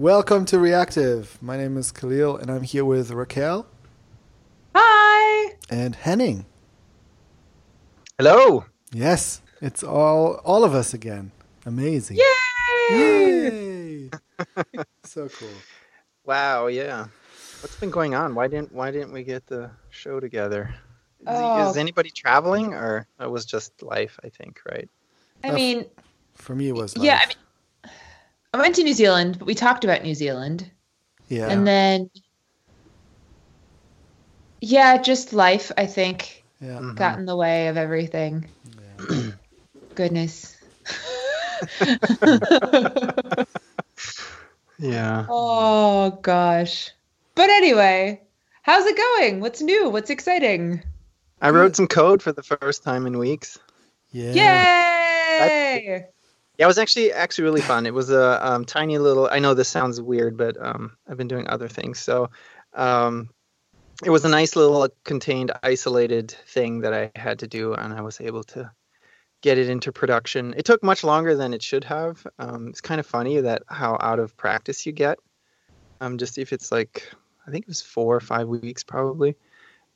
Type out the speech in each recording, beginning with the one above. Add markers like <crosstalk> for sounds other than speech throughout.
Welcome to Reactive. My name is Kahlil, and I'm here with Raquel Hi. and Henning. Hello. Yes, it's all all of us again. Amazing. Yay! Yay! <laughs> so cool. Wow. Yeah. What's been going on? Why didn't Why didn't we get the show together? Is, Oh. is anybody traveling, or it was just life? I think, right? I Uh, mean, For me, it was yeah, I mean, I went to New Zealand, but we talked about New Zealand. yeah. And then, yeah, just life, I think, yeah. Mhm. got in the way of everything. Yeah. <clears throat> Goodness. <laughs> Yeah. oh, gosh. But anyway, how's it going? What's new? What's exciting? I wrote some code for the first time in weeks. Yeah. Yay! Yeah, it was actually actually really fun. It was a um, tiny little. I know this sounds weird, but um, I've been doing other things, so um, it was a nice little contained, isolated thing that I had to do, and I was able to get it into production. It took much longer than it should have. Um, it's kind of funny that how out of practice you get. Um, just if it's like I think it was four or five weeks probably.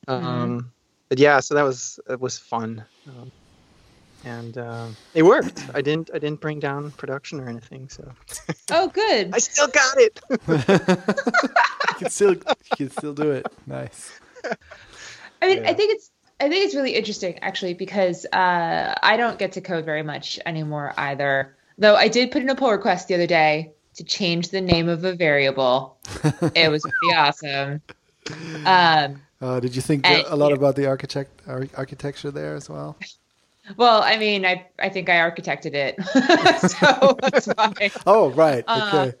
Um, But yeah, so that was it was fun. Um, and uh, it worked. I didn't I didn't bring down production or anything, so Oh, good. <laughs> I still got it. <laughs> <laughs> you can still you can still do it. Nice. I mean, Yeah. I think it's I think it's really interesting actually because uh, I don't get to code very much anymore either. Though I did put in a pull request the other day to change the name of a variable. It was pretty awesome. Um, Uh, did you think And- a lot about the architect ar- architecture there as well? Well, I mean, I I think I architected it, <laughs> so that's why. Oh, right. Uh,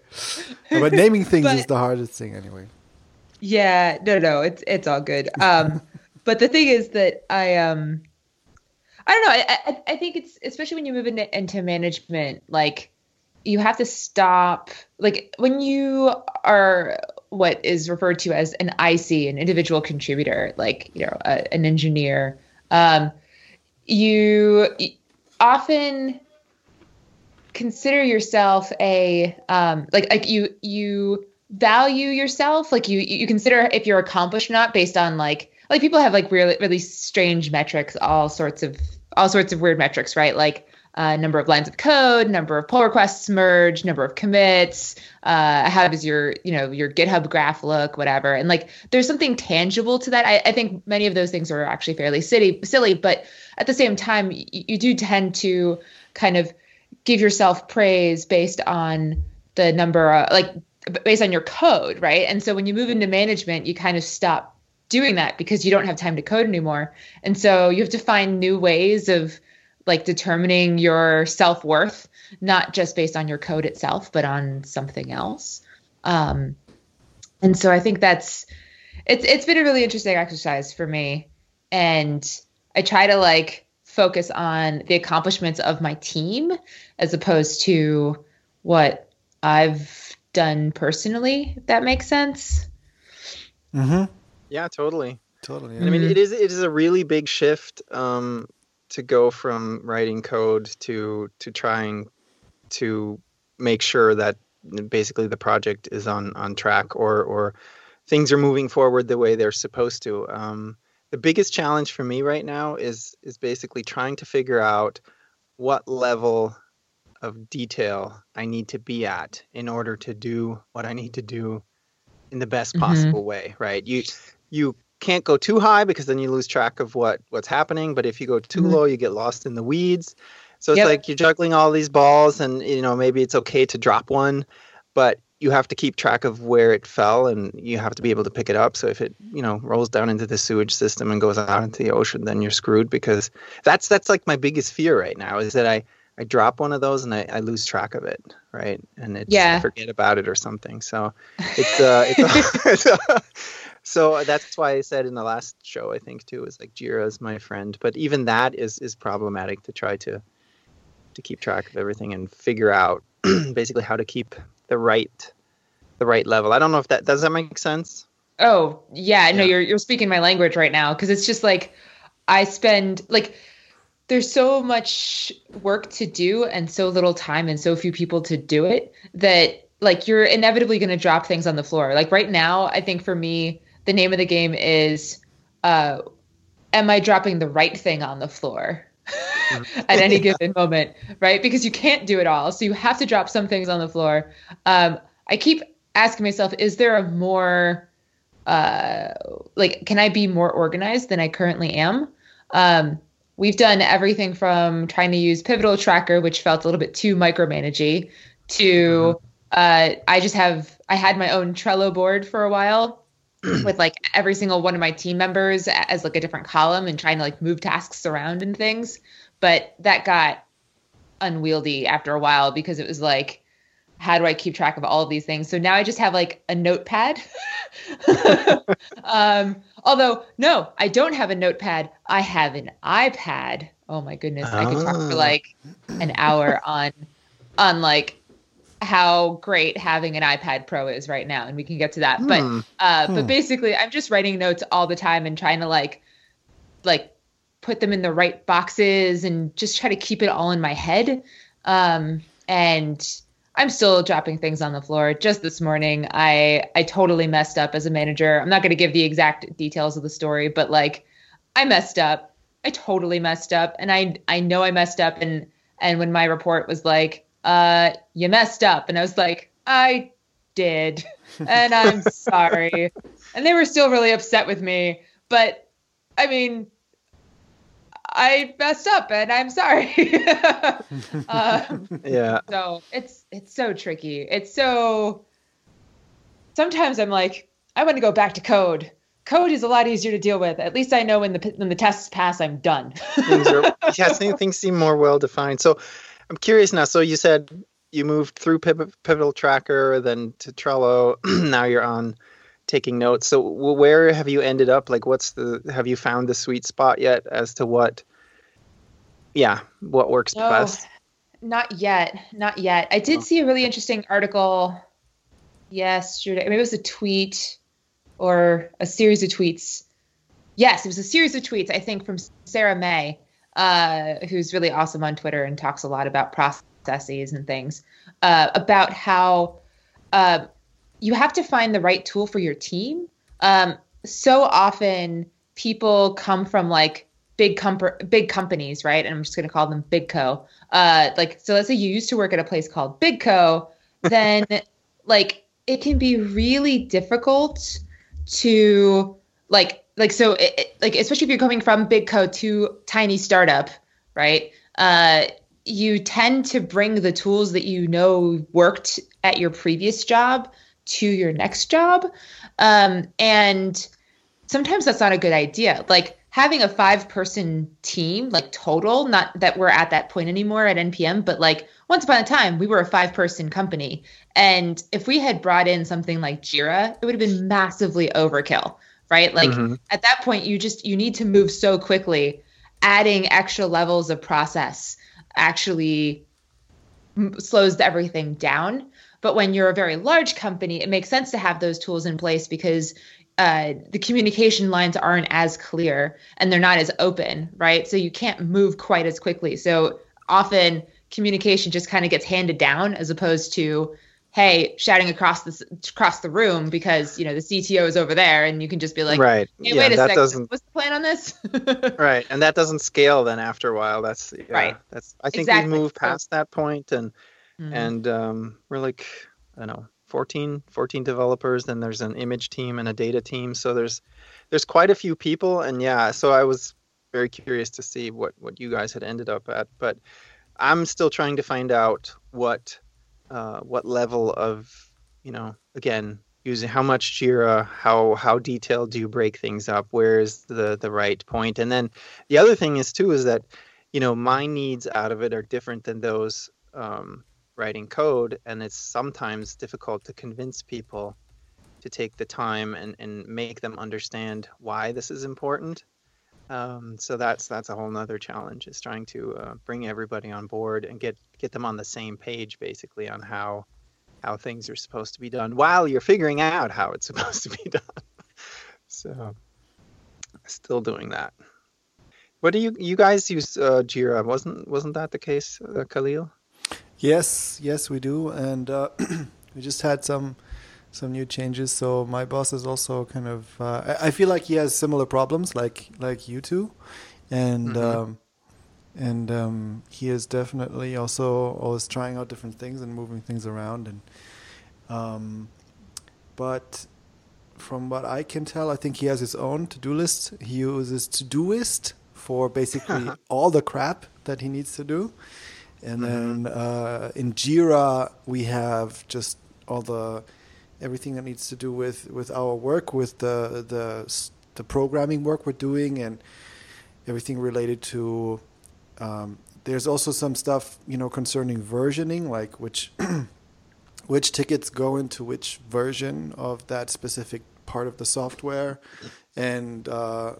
Okay. but naming things is the hardest thing anyway. Yeah, no, no, it's it's all good. Um, <laughs> but the thing is that I um, I don't know. I I, I think it's especially when you move into, into management, like you have to stop. Like when you are what is referred to as an IC, an individual contributor, like you know, a, an engineer. Um, you often consider yourself a um, like like you you value yourself like you you consider if you're accomplished or not based on like like people have like really really strange metrics all sorts of all sorts of weird metrics right? Like uh, number of lines of code number of pull requests merged number of commits uh, how does your you know your github graph look whatever. And like there's something tangible to that. I, I think many of those things are actually fairly silly silly but at the same time y- you do tend to kind of give yourself praise based on the number of, like based on your code right? And so when you move into management you kind of stop doing that because you don't have time to code anymore. And so you have to find new ways of like determining your self-worth not just based on your code itself but on something else um, and so i think that's it's it's been a really interesting exercise for me and i try to like focus on the accomplishments of my team as opposed to what i've done personally if that makes sense Mm-hmm. yeah, totally. Totally. I mean, it is it is a really big shift um, to go from writing code to to trying to make sure that basically the project is on on track or or things are moving forward the way they're supposed to. Um, the biggest challenge for me right now is is basically trying to figure out what level of detail I need to be at in order to do what I need to do in the best Mhm. possible way, right? You you can't go too high because then you lose track of what what's happening, but if you go too Mhm. low, you get lost in the weeds. So it's Yep. like you're juggling all these balls and you know maybe it's okay to drop one, but you have to keep track of where it fell and you have to be able to pick it up. So if it, you know, rolls down into the sewage system and goes out into the ocean, then you're screwed because that's that's like my biggest fear right now is that I I drop one of those and I, I lose track of it, right? And it Yeah. I forget about it or something. So it's uh it's, <laughs> it's uh, so that's why I said in the last show I think too is like Jira is my friend, but even that is is problematic to try to to keep track of everything and figure out <clears throat> basically how to keep the right the right level. I don't know if that does that make sense. Oh yeah, no, Yeah. you're you're speaking my language right now because it's just like I spend like there's so much work to do and so little time and so few people to do it that like you're inevitably going to drop things on the floor. Like right now, I think for me, the name of the game is uh, Am I dropping the right thing on the floor? <laughs> at any <laughs> given moment, right? Because you can't do it all. So you have to drop some things on the floor. Um, I keep asking myself, is there a more, uh, like, can I be more organized than I currently am? Um, we've done everything from trying to use Pivotal Tracker, which felt a little bit too micromanagey, to mm-hmm. uh, I just have, I had my own Trello board for a while with like every single one of my team members as like a different column and trying to like move tasks around and things but that got unwieldy after a while because it was like how do I keep track of all of these things? So now I just have like a notepad. <laughs> um, although, no, I don't have a notepad. I have an iPad. Oh my goodness, I could talk for ah. like an hour on on like how great having an iPad Pro is right now, and we can get to that. Hmm. But uh, hmm. but basically, I'm just writing notes all the time and trying to like like put them in the right boxes and just try to keep it all in my head. Um, and I'm still dropping things on the floor. Just this morning, I I totally messed up as a manager. I'm not going to give the exact details of the story, but like I messed up. I totally messed up, and I I know I messed up. And and when my report was like, uh, you messed up, and I was like, I did, and I'm <laughs> sorry. And they were still really upset with me. But I mean, I messed up and I'm sorry. <laughs> um, yeah. So it's it's so tricky. It's so. Sometimes I'm like, I want to go back to code. Code is a lot easier to deal with. At least I know when the when the tests pass, I'm done. things are, <laughs> yeah, things seem more well defined. So, I'm curious now. So you said you moved through Pivotal Tracker, then to Trello. <clears throat> now you're on taking notes. So where have you ended up? Like, what's the have you found the sweet spot yet as to what? Yeah, what works no, best? Not yet, not yet. I did oh. see a really interesting article yesterday. Maybe it was a tweet or a series of tweets. Yes, it was a series of tweets. I think from Sarah Mei, uh, who's really awesome on Twitter and talks a lot about processes and things uh, about how. Uh, you have to find the right tool for your team. Um, so often people come from like big comp- big companies, right? And I'm just going to call them Big Co. Uh, like, so let's say you used to work at a place called Big Co. <laughs> Then, like, it can be really difficult to like, like, so it, like, especially if you're coming from Big Co to tiny startup, right? Uh, you tend to bring the tools that you know worked at your previous job to your next job. Um, and sometimes that's not a good idea. Like having a five person team, like total, not that we're at that point anymore at NPM, but like once upon a time, we were a five person company. And if we had brought in something like Jira, it would have been massively overkill, right? Like mm-hmm. at that point, you just, you need to move so quickly. Adding extra levels of process actually slows everything down. But when you're a very large company, it makes sense to have those tools in place because uh, the communication lines aren't as clear and they're not as open, right? So you can't move quite as quickly. So often communication just kind of gets handed down as opposed to hey shouting across the across the room because you know the CTO is over there and you can just be like right hey, yeah, wait a second doesn't... what's the plan on this <laughs> right and that doesn't scale then after a while that's yeah, right that's I think exactly. we moved past that point and mm-hmm. and um, we're like I don't know 14 14 developers. Then there's an image team and a data team. So there's there's quite a few people, and yeah. So I was very curious to see what what you guys had ended up at, but I'm still trying to find out what uh, what level of you know again using how much Jira, how how detailed do you break things up? Where is the the right point? And then the other thing is too is that you know my needs out of it are different than those um, writing code, and it's sometimes difficult to convince people to take the time and, and make them understand why this is important. Um, so that's that's a whole nother challenge is trying to uh, bring everybody on board and get get them on the same page basically on how how things are supposed to be done while you're figuring out how it's <laughs> supposed to be done. so still doing that. What do you you guys use uh, Jira? Wasn't wasn't that the case, uh, Kahlil? Yes, yes, we do, and uh, <clears throat> we just had some some new changes. So my boss is also kind of. Uh, I, I feel like he has similar problems, like like you two, and Mhm. um, and um, he is definitely also always trying out different things and moving things around. And um, but from what I can tell, I think he has his own to do list. He uses Todoist for basically <laughs> all the crap that he needs to do. And then uh, in Jira, we have just all the everything that needs to do with, with our work, with the the the programming work we're doing, and everything related to. Um, there's also some stuff you know concerning versioning, like which <clears throat> which tickets go into which version of that specific part of the software, and uh,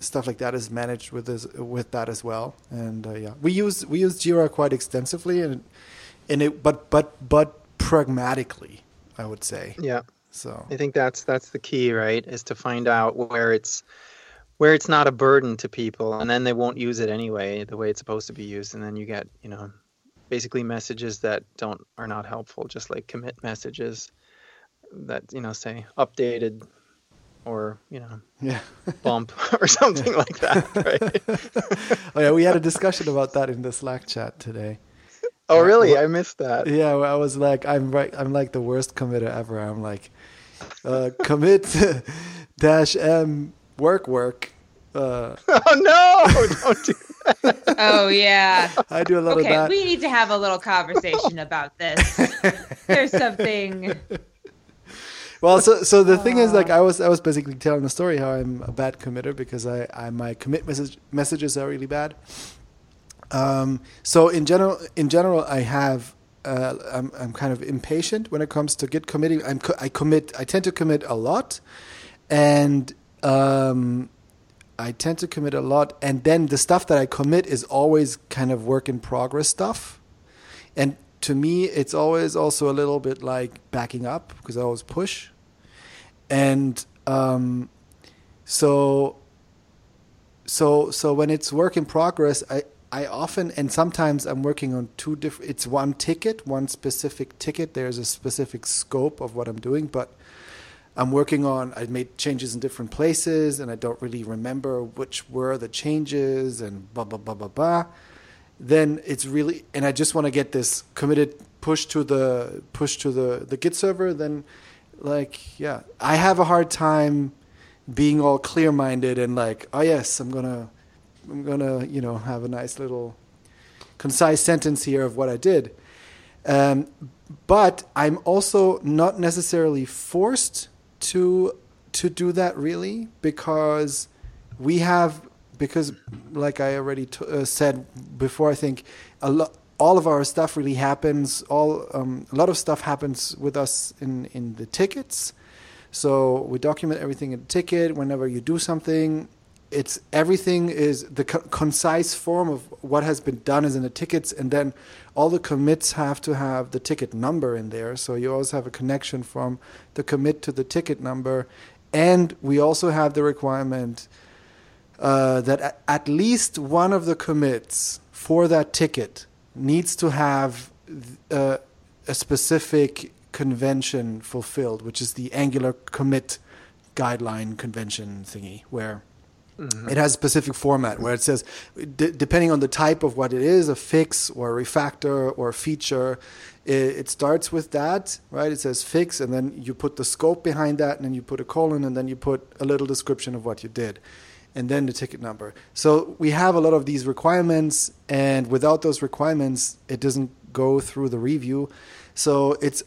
stuff like that is managed with this with that as well. And uh, yeah, we use we use Jira quite extensively, and and it but but but pragmatically, I would say. Yeah. So I think that's that's the key, right? Is to find out where it's where it's not a burden to people, and then they won't use it anyway, the way it's supposed to be used, and then you get you know basically messages that don't are not helpful, just like commit messages that you know say updated or you know yeah. bump <laughs> or something like that, right? <laughs> oh yeah, we had a discussion about that in the Slack chat today. Oh, really? I missed that. Yeah, I was like, I'm right. I'm like the worst committer ever. I'm like, uh, commit <laughs> dash m work work. Uh, <laughs> Oh no! Don't do that. Oh yeah. I do a lot of Okay, that. we need to have a little conversation about this. <laughs> There's something. Well, so so the thing is, like, I was I was basically telling the story how I'm a bad committer because I, I my commit message messages are really bad. Um, so in general, in general, I have uh, I'm I'm kind of impatient when it comes to git committing. I'm co- I commit I tend to commit a lot, and um, I tend to commit a lot, and then the stuff that I commit is always kind of work in progress stuff. And to me, it's always also a little bit like backing up because I always push. And um, so, so, so when it's work in progress, I, I often and sometimes I'm working on two different. It's one ticket, one specific ticket. There's a specific scope of what I'm doing, but I'm working on. I made changes in different places, and I don't really remember which were the changes, and blah blah blah blah blah. Then it's really, and I just want to get this committed push to the push to the the Git server. Then, like, yeah, I have a hard time being all clear minded and like, oh yes, I'm gonna, I'm gonna, you know, have a nice little concise sentence here of what I did. Um, but I'm also not necessarily forced to to do that really because we have because like I already t- uh, said before, I think a lot all of our stuff really happens. All um, a lot of stuff happens with us in in the tickets. So we document everything in the ticket. Whenever you do something, it's everything is the co- concise form of what has been done is in the tickets, and then all the commits have to have the ticket number in there. So you always have a connection from the commit to the ticket number, and we also have the requirement uh, that at least one of the commits for that ticket needs to have uh, a specific convention fulfilled, which is the Angular commit guideline convention thingy, where Mm-hmm. it has a specific format where it says, d- depending on the type of what it is, a fix or a refactor or a feature, it, it starts with that, right? It says fix, and then you put the scope behind that, and then you put a colon, and then you put a little description of what you did, and then the ticket number. So we have a lot of these requirements, and without those requirements, it doesn't go through the review. So it's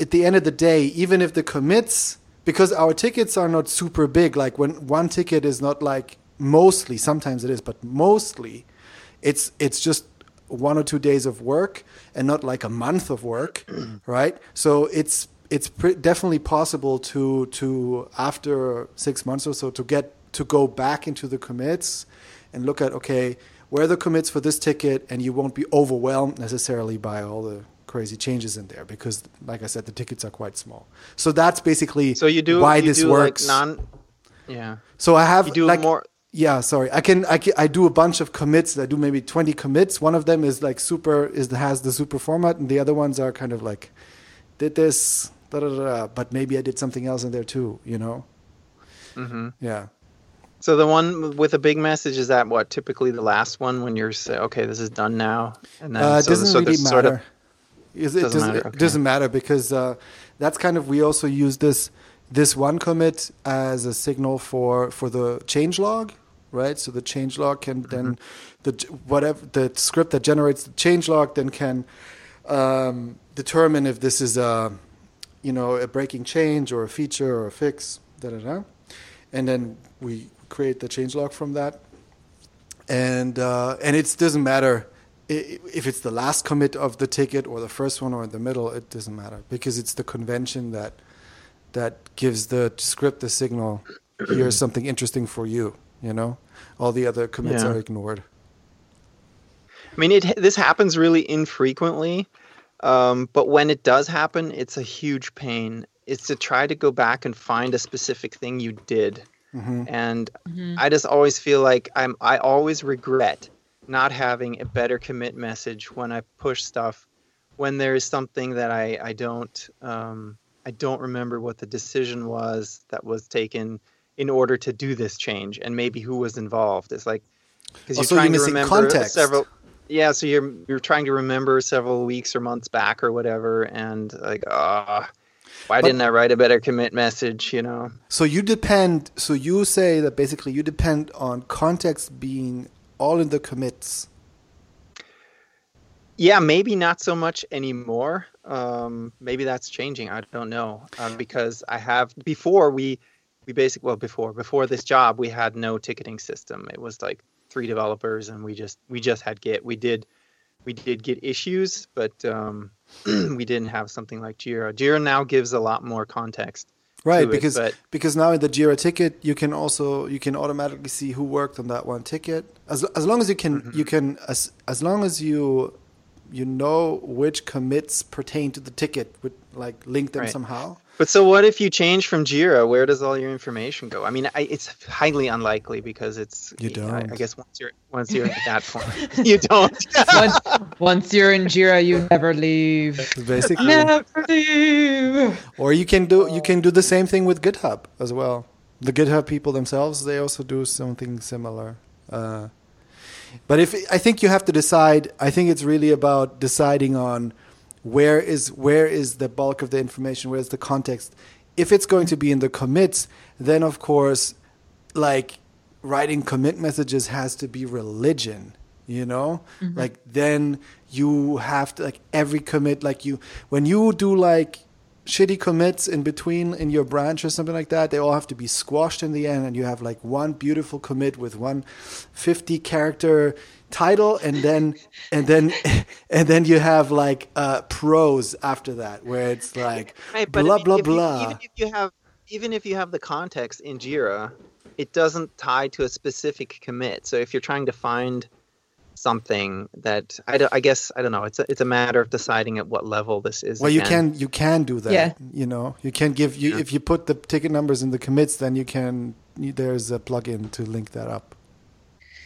at the end of the day, even if the commits because our tickets are not super big like when one ticket is not like mostly sometimes it is but mostly it's it's just one or two days of work and not like a month of work <clears throat> right? So it's it's pre- definitely possible to to after 6 months or so to get to go back into the commits and look at okay where are the commits for this ticket and you won't be overwhelmed necessarily by all the crazy changes in there because like i said the tickets are quite small so that's basically So you do why you this do works like non. Yeah. so i have You do like more. yeah sorry i can i can, i do a bunch of commits i do maybe 20 commits one of them is like super is has the super format and the other ones are kind of like did this, da, da, da, but maybe I did something else in there too. You know? Mm-hmm. Yeah. So the one with a big message is that what typically the last one when you're say, okay, this is done now, and then uh, so doesn't so really matter. Sort of, is it doesn't, doesn't matter. Okay. Doesn't matter because uh, that's kind of we also use this this one commit as a signal for for the change log, right? So the change log can mm-hmm. then the whatever the script that generates the change log then can um, determine if this is a you know a breaking change or a feature or a fix, da da da, and then we create the change log from that. And uh, and it doesn't matter if it's the last commit of the ticket or the first one or in the middle. It doesn't matter because it's the convention that that gives the script the signal. Here's <clears throat> something interesting for you. You know, all the other commits yeah. are ignored. I mean, it this happens really infrequently, um, but when it does happen, it's a huge pain. It's to try to go back and find a specific thing you did, mm-hmm. and mm-hmm. I just always feel like I'm. I always regret not having a better commit message when I push stuff. When there is something that I I don't um, I don't remember what the decision was that was taken in order to do this change, and maybe who was involved. It's like because you're trying you're to remember context. several yeah, so you're you're trying to remember several weeks or months back or whatever, and like, ah, uh, why but, didn't I write a better commit message? You know. So you depend. So you say that basically you depend on context being all in the commits. Yeah, maybe not so much anymore. Um, maybe that's changing. I don't know um, because I have before we we basically well before before this job we had no ticketing system. It was like three developers, and we just we just had Git. We did we did get issues, but um, <clears throat> we didn't have something like Jira. Jira now gives a lot more context. Right, because because now in the Jira ticket you can also you can automatically see who worked on that one ticket. As as long as you can mm-hmm. you can as as long as you you know which commits pertain to the ticket, would like link them right. somehow. But so what if you change from Jira? Where does all your information go? I mean, I, it's highly unlikely because it's you don't. I, I, guess once you're once you're at that point, <laughs> you don't. once, once you're in Jira, you never leave. Basically, never leave. Or you can do you can do the same thing with GitHub as well. The GitHub people themselves they also do something similar. Uh, but if I think you have to decide, I think it's really about deciding on where is where is the bulk of the information? Where's the context? If it's going to be in the commits then of course like writing commit messages has to be religion you know? Mm-hmm. like then you have to like every commit like you when you do like shitty commits in between in your branch or something like that they all have to be squashed in the end and you have like one beautiful commit with one 50 character title and then and then <laughs> and then you have like uh prose after that where it's <laughs> like right, blah blah if blah you, even if you have even if you have the context in jira it doesn't tie to a specific commit so if you're trying to find something that I, I guess I don't know. It's a, it's a matter of deciding at what level this is. Well, again. you can you can do that. Yeah. You know, you can give you yeah. if you put the ticket numbers in the commits, then you can. There's a plugin to link that up.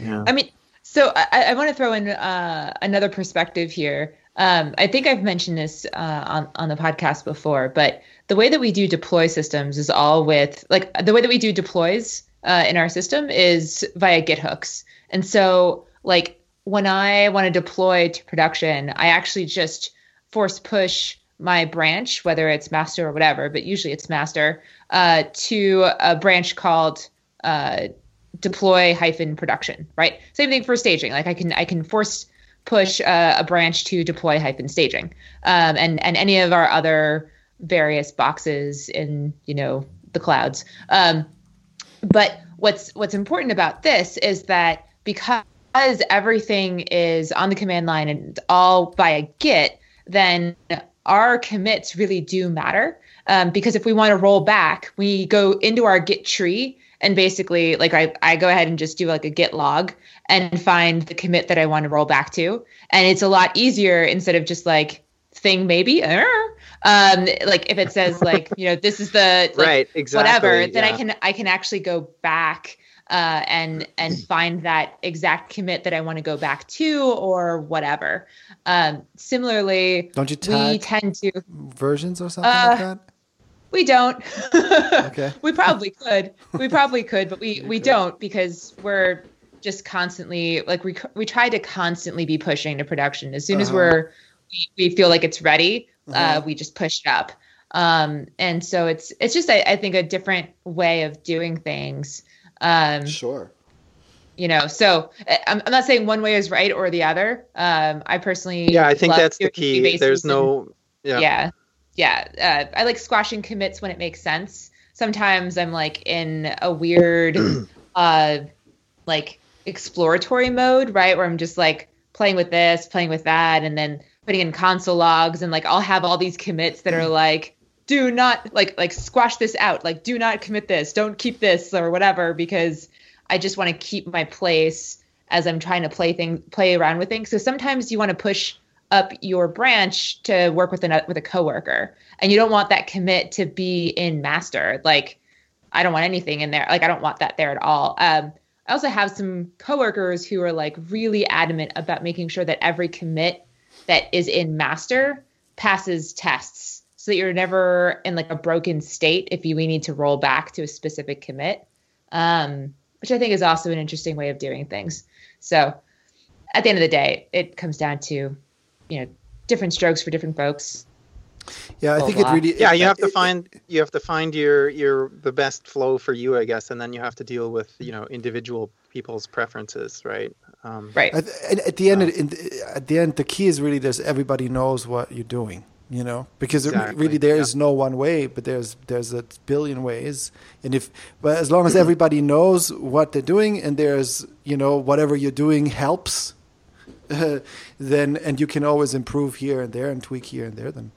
Yeah. I mean, so I, I want to throw in uh, another perspective here. Um, I think I've mentioned this uh, on on the podcast before, but the way that we do deploy systems is all with like the way that we do deploys uh, in our system is via Git hooks, and so like when I want to deploy to production, I actually just force push my branch, whether it's master or whatever, but usually it's master, uh, to a branch called uh, deploy hyphen production, right? Same thing for staging. Like I can I can force push uh, a branch to deploy hyphen staging, um, and and any of our other various boxes in you know the clouds. Um, but what's what's important about this is that because everything is on the command line and all via Git, then our commits really do matter. Um, because if we want to roll back, we go into our Git tree and basically, like I, I go ahead and just do like a Git log and find the commit that I want to roll back to. And it's a lot easier instead of just like thing maybe. Uh, um, like if it says like you know this is the like, right exactly whatever, then I can I can actually go back uh, and and find that exact commit that I want to go back to or whatever. Um, similarly, don't you tag we tend to versions or something uh, like that? We don't. okay. <laughs> we probably could. We probably could, but we <laughs> we don't because we're just constantly like we we try to constantly be pushing to production. As soon uh-huh. as we're we, we, feel like it's ready, uh, uh-huh. uh, we just push it up. Um, and so it's it's just I, I think a different way of doing things. Um, sure. You know, so I'm, I'm not saying one way is right or the other. Um, I personally, yeah, I think that's the key. There's no, yeah, yeah, yeah. Uh, I like squashing commits when it makes sense. Sometimes I'm like in a weird, <clears throat> uh, like exploratory mode, right, where I'm just like playing with this, playing with that, and then putting in console logs, and like I'll have all these commits that are like do not like like squash this out like do not commit this don't keep this or whatever because i just want to keep my place as i'm trying to play things, play around with things so sometimes you want to push up your branch to work with a with a coworker. And you don't want that commit to be in master. Like i don't want anything in there. Like i don't want that there at all. Um, i also have some coworkers who are like really adamant about making sure that every commit that is in master passes tests so that you're never in like a broken state if you we need to roll back to a specific commit, um, which I think is also an interesting way of doing things. So at the end of the day, it comes down to you know different strokes for different folks. Yeah, I think it really. Yeah, you have to find you have to find your your the best flow for you, I guess, and then you have to deal with you know individual people's preferences, right? Um, right. At, at the end, uh, at the end, the key is really there's everybody knows what you're doing you know because exactly. really there is yeah. no one way but there's there's a billion ways and if but as long as everybody knows what they're doing and there's you know whatever you're doing helps uh, <laughs> then and you can always improve here and there and tweak here and there then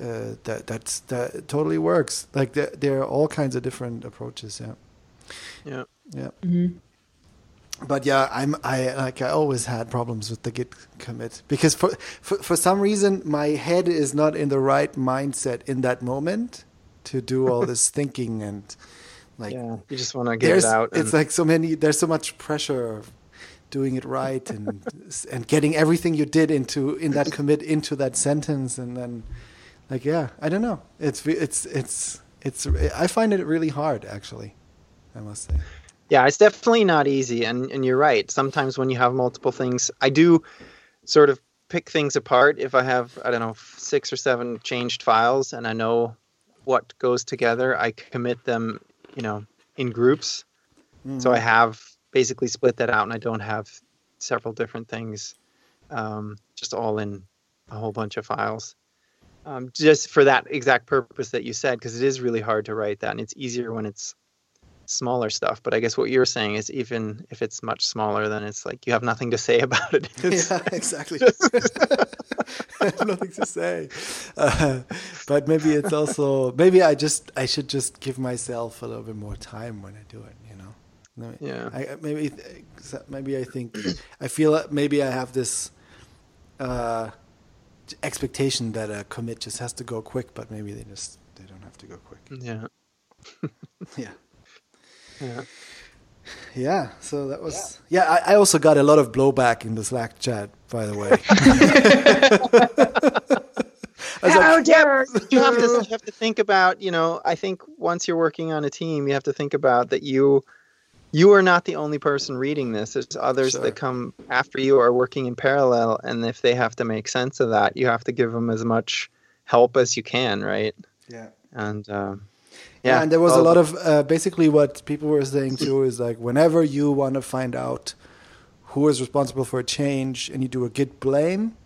uh, that that's that totally works like there, there are all kinds of different approaches yeah yeah yeah mm-hmm but yeah, I'm I like I always had problems with the Git commit because for, for for some reason my head is not in the right mindset in that moment to do all <laughs> this thinking and like yeah, you just want to get it out. And... It's like so many. There's so much pressure of doing it right and <laughs> and getting everything you did into in that commit into that sentence and then like yeah, I don't know. It's it's it's it's I find it really hard actually. I must say. Yeah, it's definitely not easy, and and you're right. Sometimes when you have multiple things, I do sort of pick things apart. If I have I don't know six or seven changed files, and I know what goes together, I commit them, you know, in groups. Mm-hmm. So I mm-hmm. have basically split that out, and I don't have several different things, um, just all in a whole bunch of files. Um, just for that exact purpose that you said, because it is really hard to write that, and it's easier when it's smaller stuff. But I guess what you're saying is even if it's much smaller, then it's like you have nothing to say <laughs> about it. It's yeah, <laughs> exactly. <laughs> I have nothing to say. Uh, but maybe it's also maybe I just I should just give myself a little bit more time when I do it. You. Yeah. I, maybe maybe I think <clears throat> I feel maybe I have this. Uh, expectation that a commit just has to go quick, but maybe they just they don't have to go quick. Yeah. <laughs> yeah. Yeah. Yeah, so that was yeah. yeah I, I, also got a lot of blowback in the Slack chat, by the way. <laughs> How like, dare you have to you have to think about you know I think once you're working on a team you have to think about that you you are not the only person reading this. There's others sure. that come after you are working in parallel, and if they have to make sense of that, you have to give them as much help as you can, right? Yeah. And um, yeah, and there was a lot of uh, basically what people were saying too is like whenever you want to find out who is responsible for a change and you do a git blame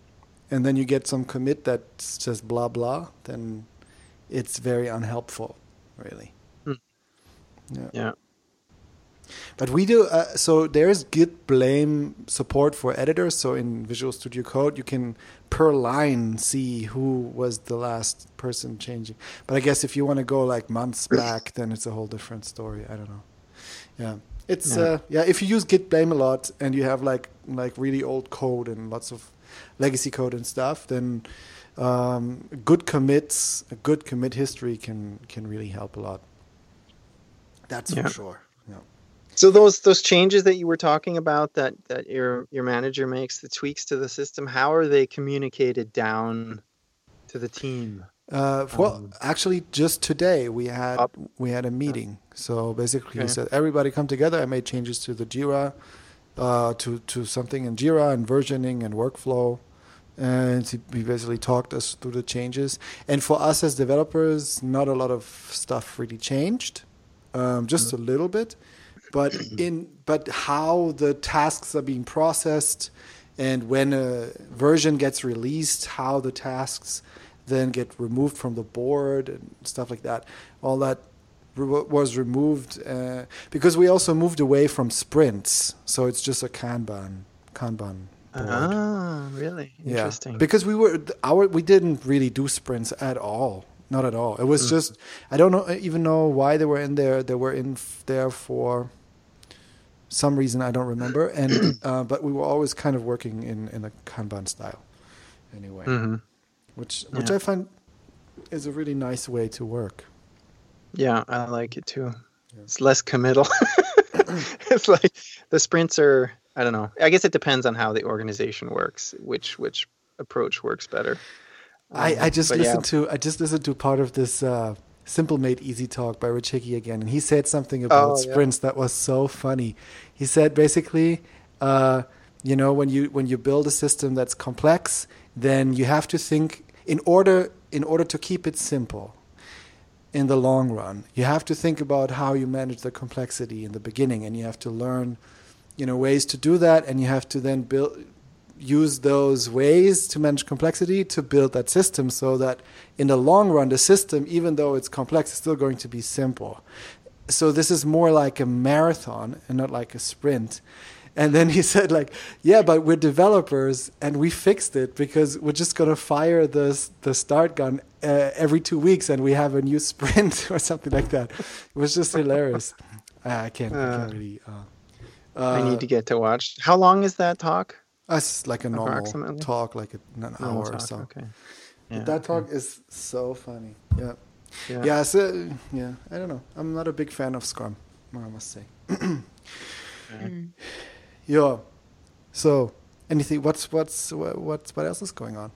and then you get some commit that says blah blah, then it's very unhelpful, really. Mm. Yeah. yeah. But we do uh, so. There's Git blame support for editors. So in Visual Studio Code, you can per line see who was the last person changing. But I guess if you want to go like months back, then it's a whole different story. I don't know. Yeah, it's yeah. Uh, yeah. If you use Git blame a lot and you have like like really old code and lots of legacy code and stuff, then um, good commits, a good commit history can can really help a lot. That's yeah. for sure. So those those changes that you were talking about that that your your manager makes the tweaks to the system, how are they communicated down to the team? Uh, well, Um, actually, just today we had Up. we had a meeting. So basically, he said everybody come together. I made changes to the Jira, uh, to to something in Jira and versioning and workflow, and he, he basically talked us through the changes. And for us as developers, not a lot of stuff really changed, um, just a little bit. But <clears throat> in but how the tasks are being processed, and when a version gets released, how the tasks then get removed from the board and stuff like that. All that re- was removed uh, because we also moved away from sprints, so it's just a Kanban Kanban board. Ah, really? Interesting. Yeah, because we were our we didn't really do sprints at all. Not at all. It was Mm. just I don't know even know why they were in there. They were in f- there for some reason I don't remember. And <clears throat> uh, but we were always kind of working in in a Kanban style, anyway. hmm Which which Yeah. I find is a really nice way to work. Yeah, I like it too. Yeah. It's less committal. <coughs> <laughs> it's like the sprints are. I don't know. I guess it depends on how the organization works, which which approach works better. I, I Um, just but yeah. listened to I just listened to part of this uh, Simple Made Easy talk by Rich Hickey again, and he said something about Oh, yeah. sprints that was so funny. He said basically, uh, you know, when you when you build a system that's complex, then you have to think in order in order to keep it simple. In the long run, you have to think about how you manage the complexity in the beginning, and you have to learn, you know, ways to do that, and you have to then build use those ways to manage complexity to build that system so that in the long run the system even though it's complex is still going to be simple so this is more like a marathon and not like a sprint and then <laughs> he said like yeah but we're developers and we fixed it because we're just going to fire the the start gun uh, every 2 weeks and we have a new <laughs> sprint or something like that it was just hilarious i <laughs> I can't, I Uh, can't really uh, I uh, need to get to watch. How long is that talk? It's like a normal talk, like a, an Normal hour or so. Okay. Yeah, that okay. talk is so funny. Yeah. Yeah. Yeah. So yeah, I don't know. I'm not a big fan of Scrum. I must say. Mm. Yeah. So anything? What's what's what what's what else is going on?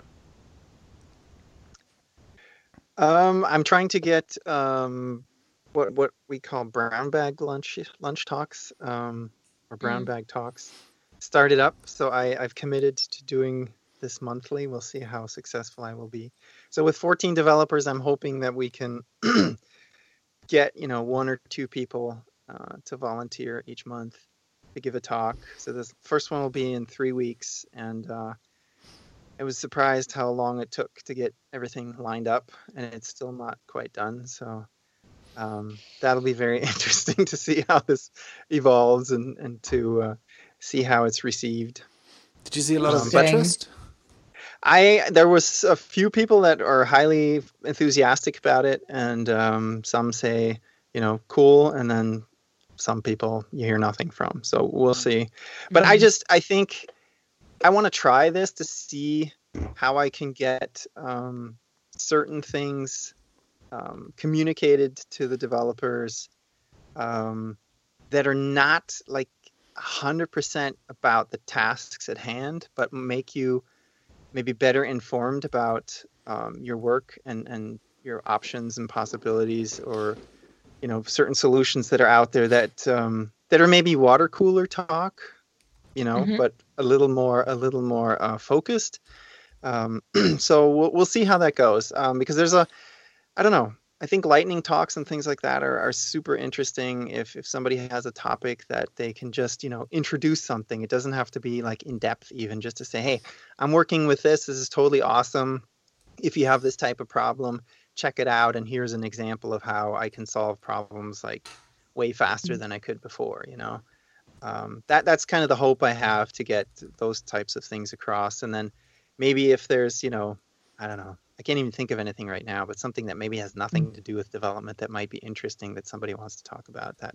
Um, I'm trying to get um, what what we call brown bag lunch lunch talks, um, or brown Mm. bag talks, started up. So I I've committed to doing this monthly. We'll see how successful I will be. So with 14 developers, I'm hoping that we can <clears throat> get you know one or two people uh, to volunteer each month to give a talk. So this first one will be in three weeks, and uh, I was surprised how long it took to get everything lined up, and it's still not quite done. So um, that'll be very <laughs> interesting to see how this evolves and and to uh, see how it's received. Did you see a lot of interest? I there was a few people that are highly enthusiastic about it, and um, some say you know cool, and then some people you hear nothing from. So we'll see. But I Mhm. just I think I want to try this to see how I can get um, certain things um, communicated to the developers um, that are not like 100% about the tasks at hand, but make you maybe better informed about um, your work and, and your options and possibilities or you know certain solutions that are out there that um, that are maybe water cooler talk you know Mhm. but a little more a little more uh, focused um, <clears throat> so we'll, we'll see how that goes um, because there's a i don't know i think lightning talks and things like that are, are super interesting if if somebody has a topic that they can just you know introduce something. It doesn't have to be like in depth even just to say hey i'm working with this. This is totally awesome. If you have this type of problem check it out and here's an example of how i can solve problems like way faster than i could before you know? Um, that that's kind of the hope i have to get those types of things across. And then maybe if there's you know i don't know i can't even think of anything right now but something that maybe has nothing to do with development that might be interesting that somebody wants to talk about that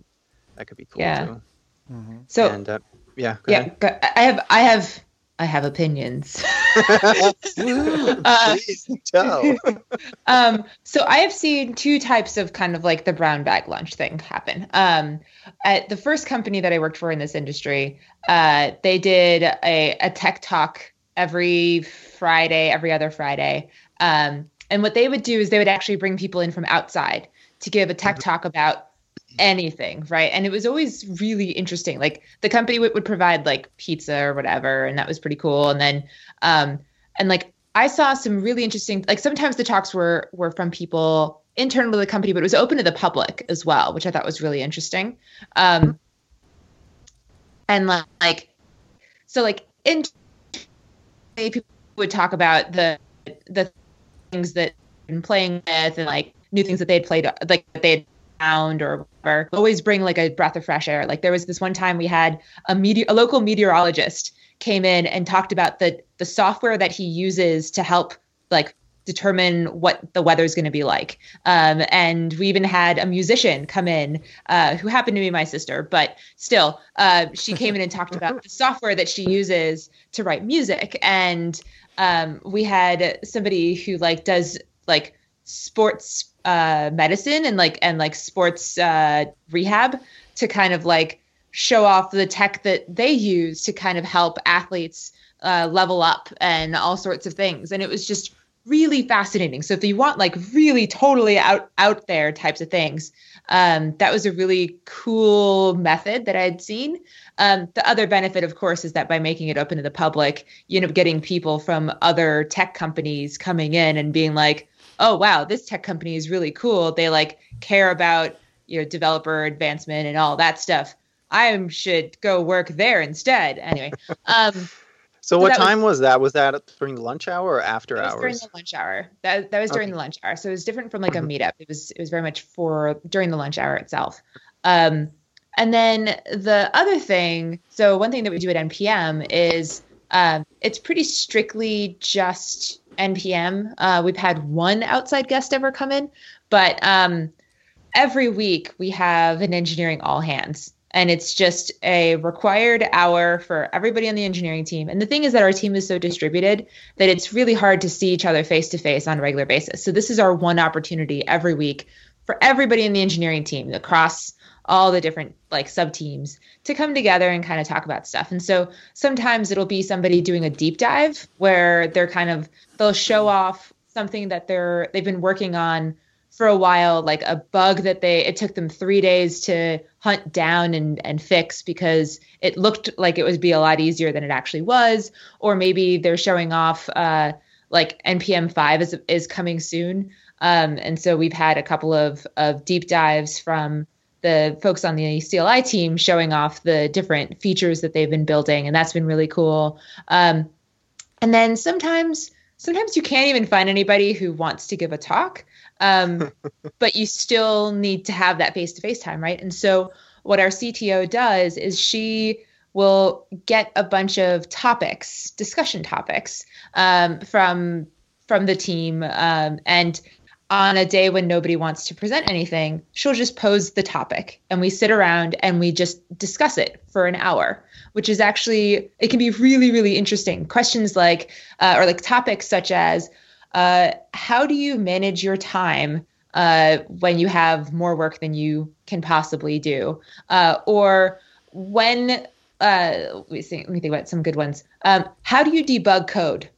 that could be cool Yeah. too hmm So and uh, yeah go yeah, ahead. I have I have I have opinions. <laughs> <laughs> uh, Please tell. <laughs> um, so I have seen two types of kind of like the brown bag lunch thing happen. Um, at the first company that I worked for in this industry, uh, they did a, a tech talk every Friday, every other Friday. Um, and what they would do is they would actually bring people in from outside to give a tech talk about anything, right? And it was always really interesting. Like the company would, would provide like pizza or whatever, and that was pretty cool. And then, um, and like I saw some really interesting. Like sometimes the talks were were from people internal to the company, but it was open to the public as well, which I thought was really interesting. Um, and like, so like in people would talk about the the things that been playing with and like new things that they had played like they had found or whatever. Always bring like a breath of fresh air. Like there was this one time we had a meteor a local meteorologist came in and talked about the the software that he uses to help like determine what the weather's going to be like. Um, and we even had a musician come in uh, who happened to be my sister, but still, uh, she came in and talked about <laughs> the software that she uses to write music. And um, we had somebody who like does like sports uh, medicine and like and like sports uh, rehab to kind of like show off the tech that they use to kind of help athletes uh, level up and all sorts of things. And it was just really fascinating. So if you want like really totally out out there types of things, um, that was a really cool method that I had seen. Um, the other benefit, of course, is that by making it open to the public, you end up getting people from other tech companies coming in and being like, "Oh wow, this tech company is really cool. They like care about you know developer advancement and all that stuff. I should go work there instead." Anyway. Um, So, So what that was- time was, that? Was that during lunch hour or after was during the lunch hour. That that was during Okay. the lunch hour. So it was different from like a Mhm. meetup. It was it was very much for during the lunch hour itself. Um, and then the other thing, so one thing that we do at NPM is um, it's pretty strictly just NPM. Uh, we've had one outside guest ever come in, but um, every week we have an engineering all hands and it's just a required hour for everybody on the engineering team. And the thing is that our team is so distributed that it's really hard to see each other face to face on a regular basis. So this is our one opportunity every week for everybody in the engineering team across all the different like sub teams to come together and kind of talk about stuff. And so sometimes it'll be somebody doing a deep dive where they're kind of they'll show off something that they're they've been working on for a while like a bug that they it took them three days to hunt down and and fix because it looked like it would be a lot easier than it actually was or maybe they're showing off uh like npm 5 is is coming soon. Um and so we've had a couple of of deep dives from the folks on the CLI team showing off the different features that they've been building and that's been really cool. Um and then sometimes sometimes you can't even find anybody who wants to give a talk um, <laughs> but you still need to have that face-to-face time right? And so what our cto does is she will get a bunch of topics discussion topics um, from from the team um, and on a day when nobody wants to present anything she'll just pose the topic and we sit around and we just discuss it for an hour which is actually it can be really really interesting. Questions like uh, or like topics such as uh, how do you manage your time uh, when you have more work than you can possibly do? Uh, or when uh, let, me think, let me think about some good ones. Um, how do you debug code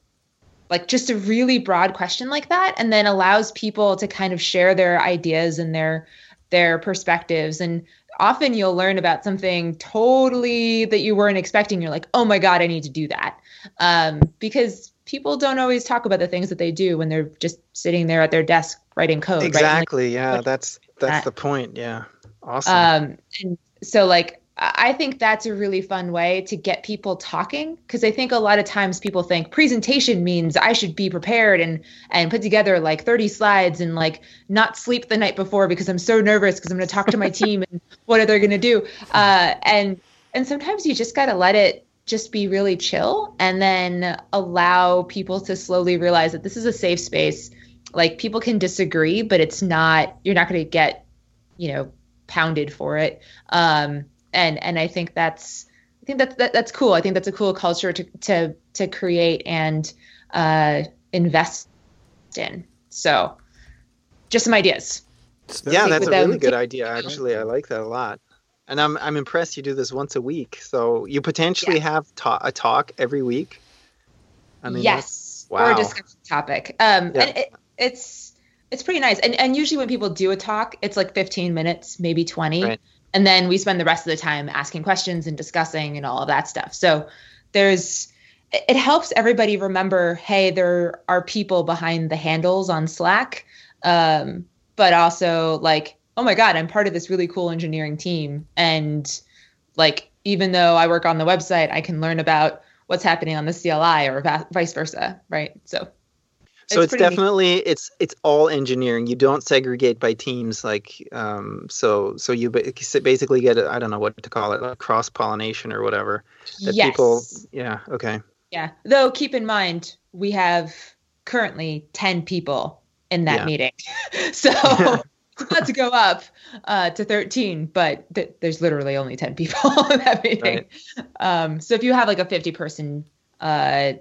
like just a really broad question like that and then allows people to kind of share their ideas and their their perspectives and often you'll learn about something totally that you weren't expecting you're like oh my god i need to do that um, because people don't always talk about the things that they do when they're just sitting there at their desk writing code right? Like, Exactly. yeah, that's that's that. the point. Yeah. Awesome. um, and so like I think that's a really fun way to get people talking because I think a lot of times people think presentation means I should be prepared and and put together like 30 slides and like not sleep the night before because I'm so nervous because I'm going to talk to my team and <laughs> what are they going to do? Uh, and and sometimes you just got to let it just be really chill and then allow people to slowly realize that this is a safe space. Like people can disagree but it's not you're not going to get you know pounded for it. Um and and i think that's I think that's that, that's cool. I think that's a cool culture to to to create and uh, invest in. So, just some ideas. Yeah, that's a really good idea. Actually, I like that a lot. And I'm I'm impressed you do this once a week. So you potentially yeah. have ta- a talk every week. I mean, yes, wow. or a discussion topic. Um, yeah. and it, it's it's pretty nice. And and usually when people do a talk, it's like 15 minutes, maybe 20. Right. And then we spend the rest of the time asking questions and discussing and all of that stuff. So there's it helps everybody remember, hey, there are people behind the handles on Slack. Um, but also like, oh my God, I'm part of this really cool engineering team. And like, even though I work on the website, I can learn about what's happening on the CLI or vice versa. Right. So so it's, it's definitely neat. it's it's all engineering you don't segregate by teams like um, so so you basically get I don't know what to call it like cross pollination or whatever that yes. people yeah okay yeah though keep in mind we have currently 10 people in that yeah. meeting <laughs> so <laughs> not to go up uh, to 13 but th- there's literally only 10 people <laughs> in that meeting right. um, so if you have like a 50 person uh,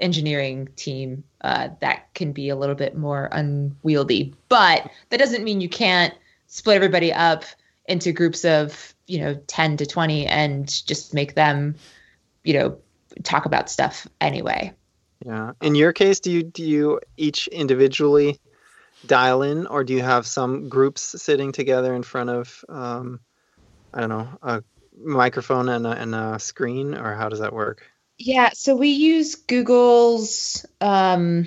engineering team uh, that can be a little bit more unwieldy. But that doesn't mean you can't split everybody up into groups of you know 10 to 20 and just make them you know talk about stuff anyway. Yeah. In your case do you do you each individually dial in or do you have some groups sitting together in front of um, i don't know a microphone and a, and a screen or how does that work yeah, so we use Google's um,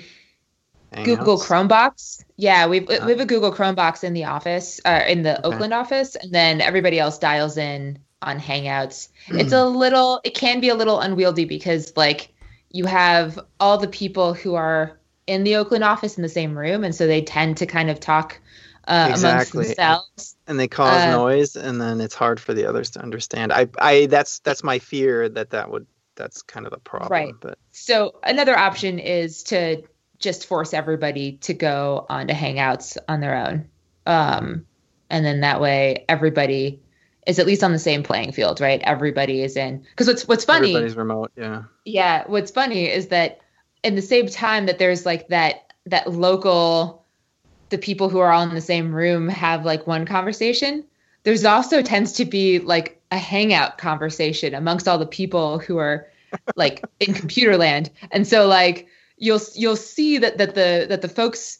Google Chromebox. Yeah, we we have a Google Chromebox in the office, uh, in the okay. Oakland office, and then everybody else dials in on Hangouts. <clears throat> it's a little, it can be a little unwieldy because like you have all the people who are in the Oakland office in the same room, and so they tend to kind of talk uh, exactly. amongst themselves. And they cause uh, noise, and then it's hard for the others to understand. I, I, that's that's my fear that that would that's kind of the problem. Right. But so another option is to just force everybody to go onto Hangouts on their own, um, and then that way everybody is at least on the same playing field, right? Everybody is in. Because what's what's funny? Everybody's remote. Yeah. Yeah. What's funny is that in the same time that there's like that that local, the people who are all in the same room have like one conversation. There's also tends to be like a hangout conversation amongst all the people who are like <laughs> in computer land. And so like you'll you'll see that that the that the folks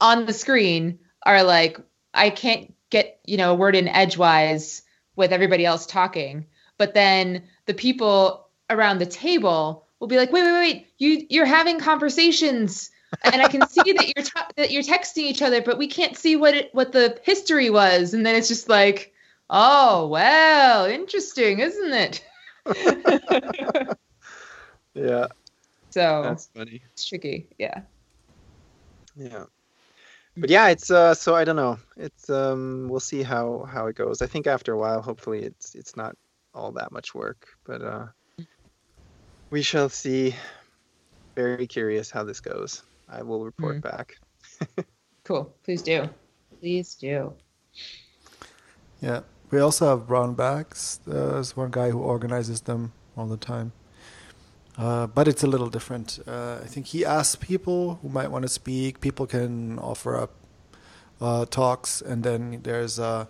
on the screen are like I can't get, you know, a word in edgewise with everybody else talking. But then the people around the table will be like, "Wait, wait, wait. You you're having conversations and I can see that you're that you're texting each other, but we can't see what it what the history was." And then it's just like, "Oh, well, interesting, isn't it?" <laughs> yeah. So that's funny. It's tricky. Yeah. Yeah. But yeah, it's uh so I don't know. It's um we'll see how how it goes. I think after a while hopefully it's it's not all that much work, but uh we shall see. Very curious how this goes. I will report mm. back. <laughs> cool. Please do. Please do. Yeah. We also have brown bags. There's one guy who organizes them all the time. Uh, but it's a little different. Uh, I think he asks people who might want to speak. People can offer up uh, talks, and then there's a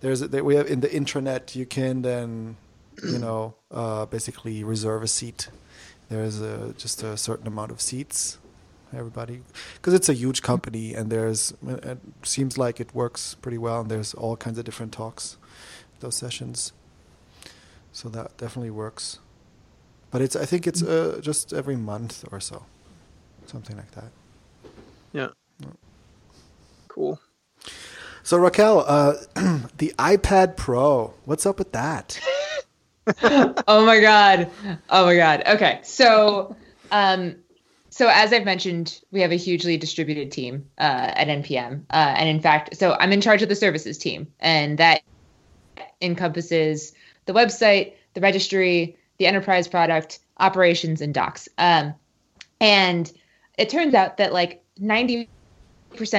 there's a, we have in the intranet. You can then you <clears throat> know uh, basically reserve a seat. There's a, just a certain amount of seats, everybody because it's a huge company and there's it seems like it works pretty well and there's all kinds of different talks those sessions. So that definitely works. But it's I think it's uh, just every month or so, something like that. Yeah. yeah. Cool. So Raquel, uh, <clears throat> the iPad Pro, what's up with that? <laughs> oh my god! Oh my god! Okay, so um, so as I've mentioned, we have a hugely distributed team uh, at NPM, uh, and in fact, so I'm in charge of the services team, and that encompasses the website, the registry, the enterprise product, operations, and docs. Um, and it turns out that like 90%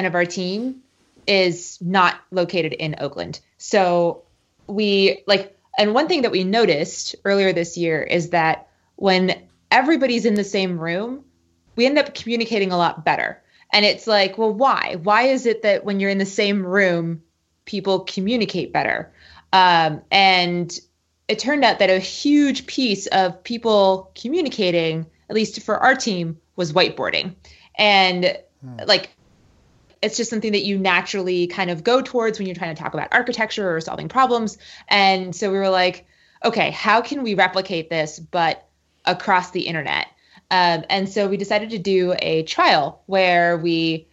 of our team is not located in Oakland. So we like and one thing that we noticed earlier this year is that when everybody's in the same room, we end up communicating a lot better. And it's like, well, why? Why is it that when you're in the same room, people communicate better? Um, and it turned out that a huge piece of people communicating, at least for our team, was whiteboarding. And hmm. like, it's just something that you naturally kind of go towards when you're trying to talk about architecture or solving problems. And so we were like, okay, how can we replicate this, but across the internet? Um, and so we decided to do a trial where we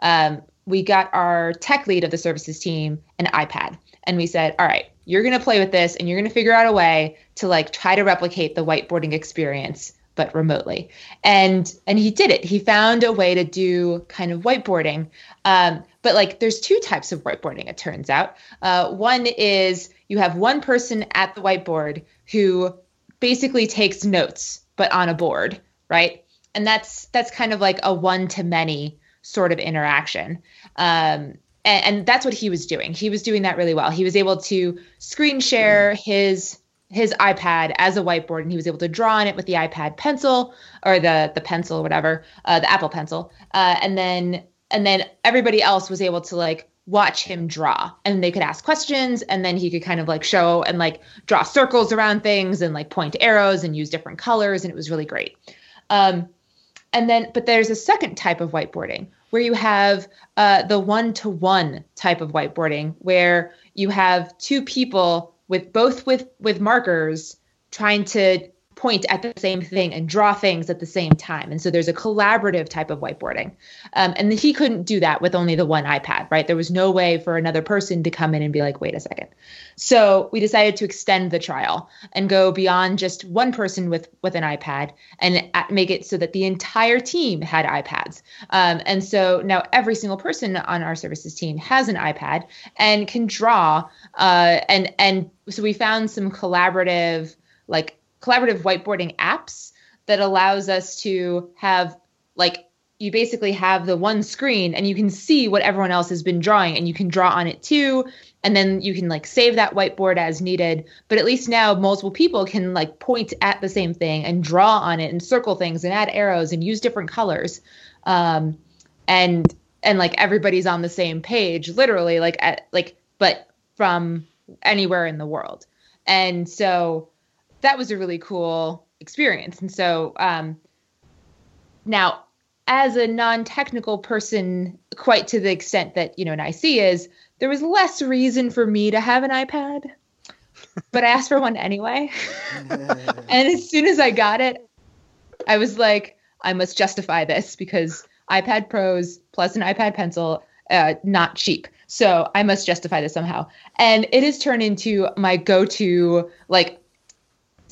um, we got our tech lead of the services team an iPad, and we said, all right, you're going to play with this, and you're going to figure out a way to like try to replicate the whiteboarding experience but remotely. And and he did it. He found a way to do kind of whiteboarding. Um, but like there's two types of whiteboarding it turns out. Uh, one is you have one person at the whiteboard who basically takes notes but on a board, right? And that's that's kind of like a one to many sort of interaction. Um, and, and, that's what he was doing. He was doing that really well. He was able to screen share his his iPad as a whiteboard, and he was able to draw on it with the iPad Pencil or the the pencil, whatever, uh, the Apple Pencil. Uh, and then and then everybody else was able to like watch him draw. And they could ask questions and then he could kind of like show and like draw circles around things and like point arrows and use different colors and it was really great. Um, and then but there's a second type of whiteboarding where you have uh, the one-to-one type of whiteboarding where you have two people with both with with markers trying to point at the same thing and draw things at the same time. And so there's a collaborative type of whiteboarding. Um, and he couldn't do that with only the one iPad, right? There was no way for another person to come in and be like, wait a second. So we decided to extend the trial and go beyond just one person with, with an iPad and make it so that the entire team had iPads. Um, and so now every single person on our services team has an iPad and can draw. Uh, and, and so we found some collaborative, like collaborative whiteboarding apps that allows us to have like you basically have the one screen and you can see what everyone else has been drawing and you can draw on it too. And then you can like save that whiteboard as needed. But at least now multiple people can like point at the same thing and draw on it and circle things and add arrows and use different colors. Um, and and like everybody's on the same page literally like at like but from anywhere in the world. And so that was a really cool experience. And so um, now, as a non-technical person, quite to the extent that you know an IC is, there was less reason for me to have an iPad, but I asked for one anyway. <laughs> and as soon as I got it, I was like, I must justify this because iPad Pros plus an iPad Pencil, uh, not cheap. So I must justify this somehow. And it has turned into my go-to like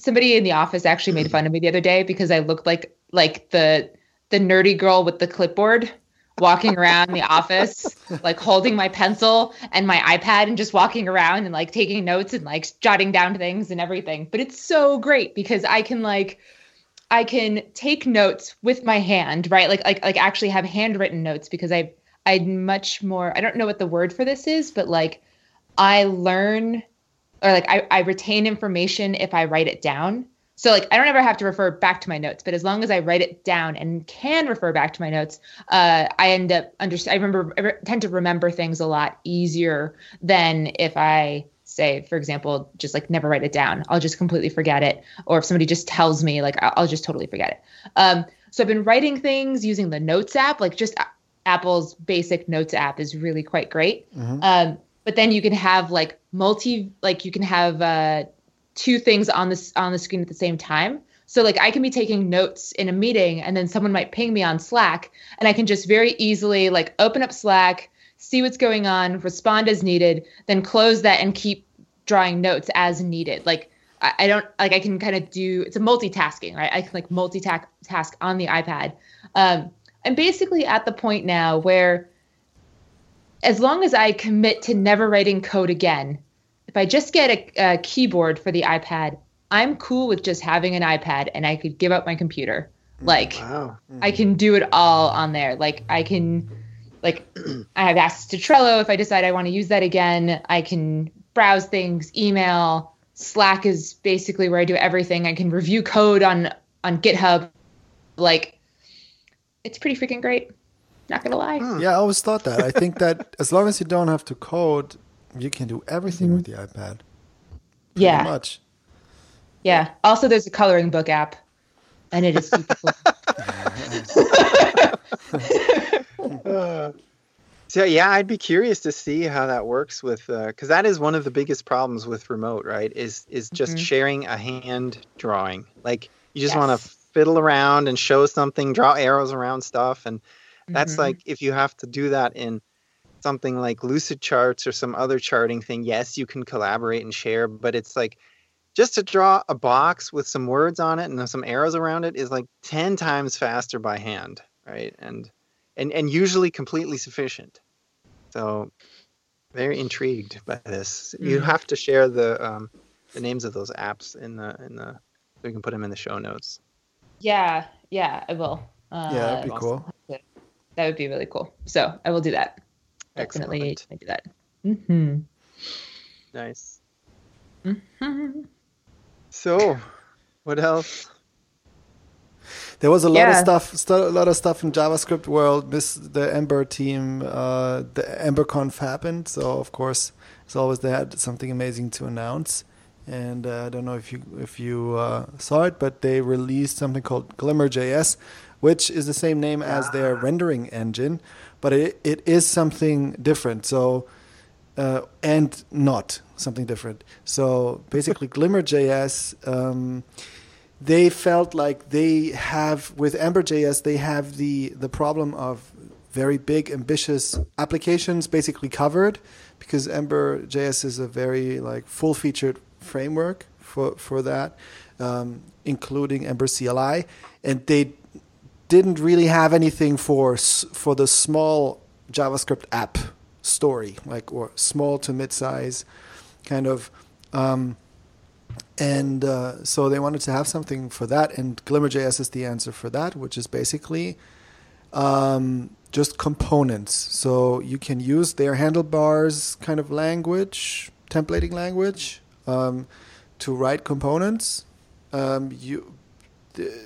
somebody in the office actually made fun of me the other day because I looked like like the the nerdy girl with the clipboard walking around the office like holding my pencil and my iPad and just walking around and like taking notes and like jotting down things and everything. But it's so great because I can like I can take notes with my hand, right? Like like like actually have handwritten notes because I I much more I don't know what the word for this is, but like I learn or like I, I retain information if I write it down. So like I don't ever have to refer back to my notes, but as long as I write it down and can refer back to my notes, uh, I end up under I remember I tend to remember things a lot easier than if I say, for example, just like never write it down. I'll just completely forget it, or if somebody just tells me, like I'll just totally forget it. Um, so I've been writing things using the Notes app, like just Apple's basic Notes app is really quite great. Mm-hmm. Um, but then you can have like multi like you can have uh two things on this on the screen at the same time. So like i can be taking notes in a meeting and then someone might ping me on slack and i can just very easily like open up slack see what's going on respond as needed then close that and keep drawing notes as needed. Like i, I don't like i can kind of do it's a multitasking right? I can like multitask task on the ipad. Um, i'm basically at the point now where as long as I commit to never writing code again, if I just get a, a, keyboard for the iPad, I'm cool with just having an iPad and I could give up my computer. Mm, like wow. I can do it all on there. Like I can like <clears throat> I have access to Trello if I decide I want to use that again. I can browse things, email. Slack is basically where I do everything. I can review code on on GitHub. Like, it's pretty freaking great. Not gonna lie. Hmm. Yeah, I always thought that. I think that <laughs> as long as you don't have to code, you can do everything mm-hmm. with the iPad. Pretty yeah. Much. Yeah. Also, there's a coloring book app, and it is super cool. uh, <laughs> so yeah, I'd be curious to see how that works with because uh, that is one of the biggest problems with remote, right? Is is just mm-hmm. sharing a hand drawing. Like you just yes. want to fiddle around and show something, draw arrows around stuff, and that's mm-hmm. like if you have to do that in something like Lucid Charts or some other charting thing. Yes, you can collaborate and share, but it's like just to draw a box with some words on it and some arrows around it is like 10 times faster by hand right and and and usually completely sufficient so very intrigued by this mm-hmm. you have to share the um, the names of those apps in the in the so we can put them in the show notes yeah yeah i will uh, yeah that'd be cool that would be really cool so i will do that definitely Excellent. do that mm-hmm. nice mm-hmm. So, what else? There was a lot yeah. of stuff, st- a lot of stuff in JavaScript world. Miss the Ember team, uh, the EmberConf happened, so of course, as always, they had something amazing to announce. And uh, I don't know if you if you uh, saw it, but they released something called Glimmer.js, which is the same name as their rendering engine, but it it is something different. So uh, and not something different. So basically, <laughs> Glimmer.js, um, they felt like they have with Ember.js, they have the the problem of very big, ambitious applications basically covered because Ember.js is a very like full featured framework for for that, um, including Ember CLI, and they didn't really have anything for for the small JavaScript app story, like or small to mid-size kind of. Um, and uh, so they wanted to have something for that, and Glimmer.js is the answer for that, which is basically um, just components. So you can use their handlebars kind of language, templating language, um, to write components. Um, you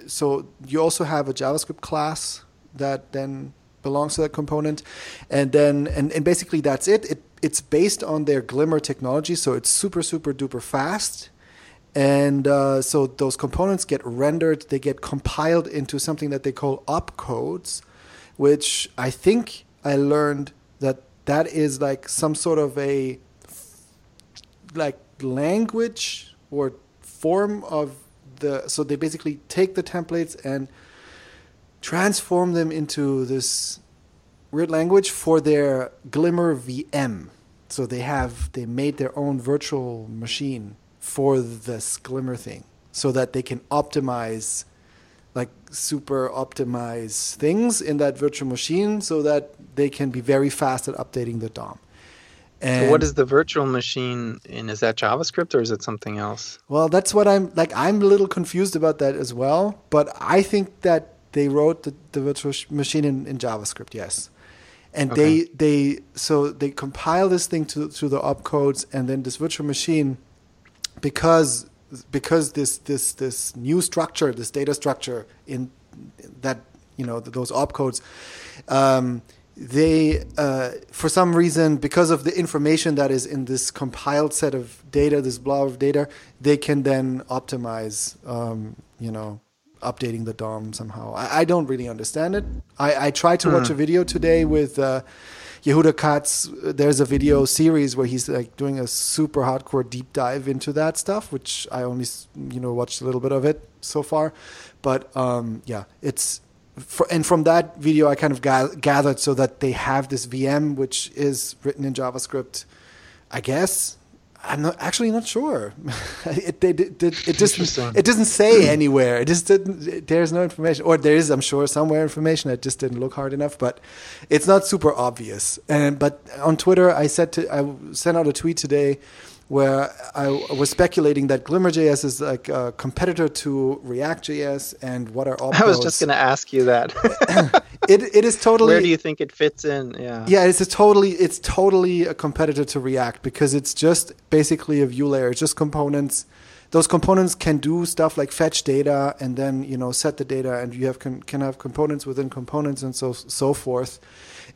so you also have a JavaScript class that then belongs to that component, and then and, and basically that's it. It it's based on their Glimmer technology, so it's super super duper fast. And uh, so those components get rendered, they get compiled into something that they call opcodes, which I think I learned that that is like some sort of a like language or form of the so they basically take the templates and transform them into this weird language for their Glimmer VM. So they have they made their own virtual machine for this Glimmer thing, so that they can optimize, like super optimize things in that virtual machine, so that they can be very fast at updating the DOM. And so what is the virtual machine in? Is that JavaScript or is it something else? Well, that's what I'm like. I'm a little confused about that as well. But I think that they wrote the, the virtual machine in, in JavaScript, yes. And okay. they they so they compile this thing to to the opcodes, and then this virtual machine, because because this this this new structure, this data structure in that you know those opcodes, um, they uh, for some reason because of the information that is in this compiled set of data, this blob of data, they can then optimize um, you know updating the DOM somehow. I, I don't really understand it. I, I tried to mm. watch a video today with uh, Yehuda Katz. There's a video series where he's like doing a super hardcore deep dive into that stuff, which I only you know watched a little bit of it so far. But um, yeah, it's for, and from that video I kind of ga- gathered so that they have this VM which is written in JavaScript. I guess I'm not actually not sure. <laughs> it, it, it, just it doesn't say anywhere. It just didn't. There's no information, or there is, I'm sure, somewhere information. I just didn't look hard enough, but it's not super obvious. And but on Twitter, I said to I sent out a tweet today where I was speculating that Glimmer.js is like a competitor to React.js, and what are all? I was just going to ask you that. <laughs> it it is totally. Where do you think it fits in? Yeah. Yeah, it's a totally it's totally a competitor to React because it's just basically a view layer. It's just components. Those components can do stuff like fetch data and then you know set the data, and you have can, can have components within components and so so forth.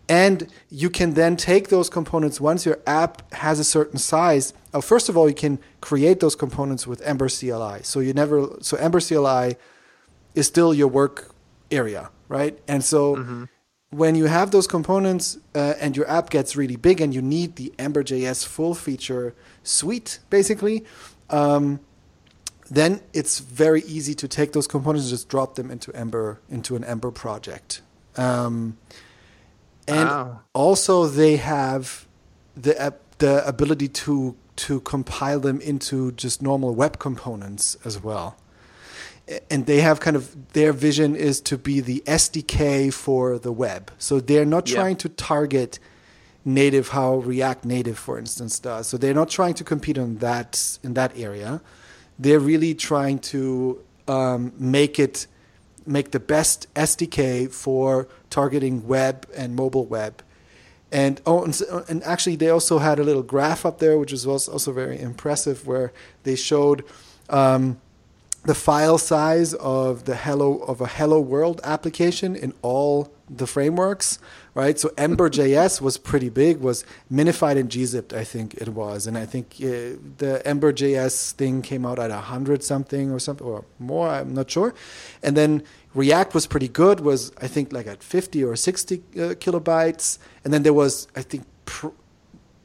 And you can then take those components once your app has a certain size. Uh, first of all, you can create those components with Ember CLI. So you never so Ember CLI is still your work area, right? And so mm-hmm. when you have those components uh, and your app gets really big and you need the Ember.js full feature suite, basically, um, then it's very easy to take those components and just drop them into Ember into an Ember project. Um, and wow. also they have the uh, the ability to to compile them into just normal web components as well. And they have kind of their vision is to be the SDK for the web. So they're not yeah. trying to target native how React Native, for instance, does. So they're not trying to compete on that in that area. They're really trying to um, make it make the best SDK for targeting web and mobile web. And oh, and, and, actually, they also had a little graph up there, which was also very impressive, where they showed um, the file size of the hello of a Hello World application in all the frameworks, right? So Ember.js was pretty big, was minified in gzipped, I think it was, and I think uh, the Ember.js thing came out at hundred something or something or more. I'm not sure, and then React was pretty good, was I think like at 50 or 60 uh, kilobytes, and then there was I think pr-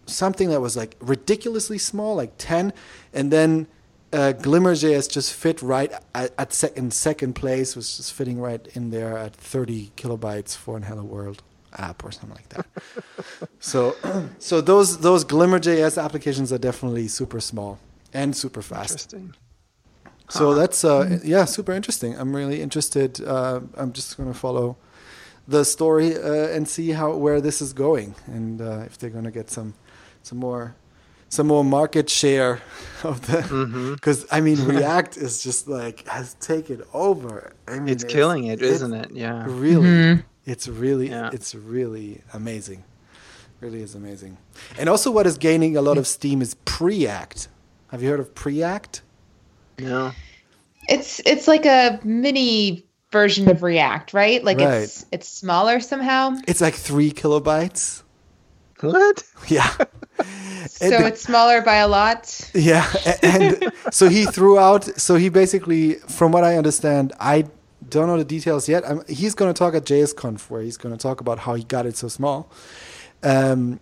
something that was like ridiculously small, like 10, and then uh, Glimmer.js just fit right at, at sec- in second place, was just fitting right in there at 30 kilobytes for an Hello World app or something like that. so, <clears throat> so those those Glimmer.js applications are definitely super small and super fast. Interesting. So that's uh, yeah, super interesting. I'm really interested. Uh, I'm just going to follow the story uh, and see how where this is going, and uh, if they're going to get some some more some more market share <laughs> of the because mm-hmm. <laughs> I mean <laughs> React is just like has taken over. I mean, it's, it's killing it, isn't it? Yeah, really. Mm-hmm. It's really yeah. it's really amazing. Really is amazing. And also, what is gaining a lot of steam is Preact. Have you heard of Preact? No. It's it's like a mini version of React, right? Like right. it's it's smaller somehow. It's like three kilobytes. What? <laughs> Yeah. so the, it's smaller by a lot. Yeah, and, and so he threw out. So he basically, from what I understand, I don't know the details yet. I'm, he's going to talk at JSConf where he's going to talk about how he got it so small. Um,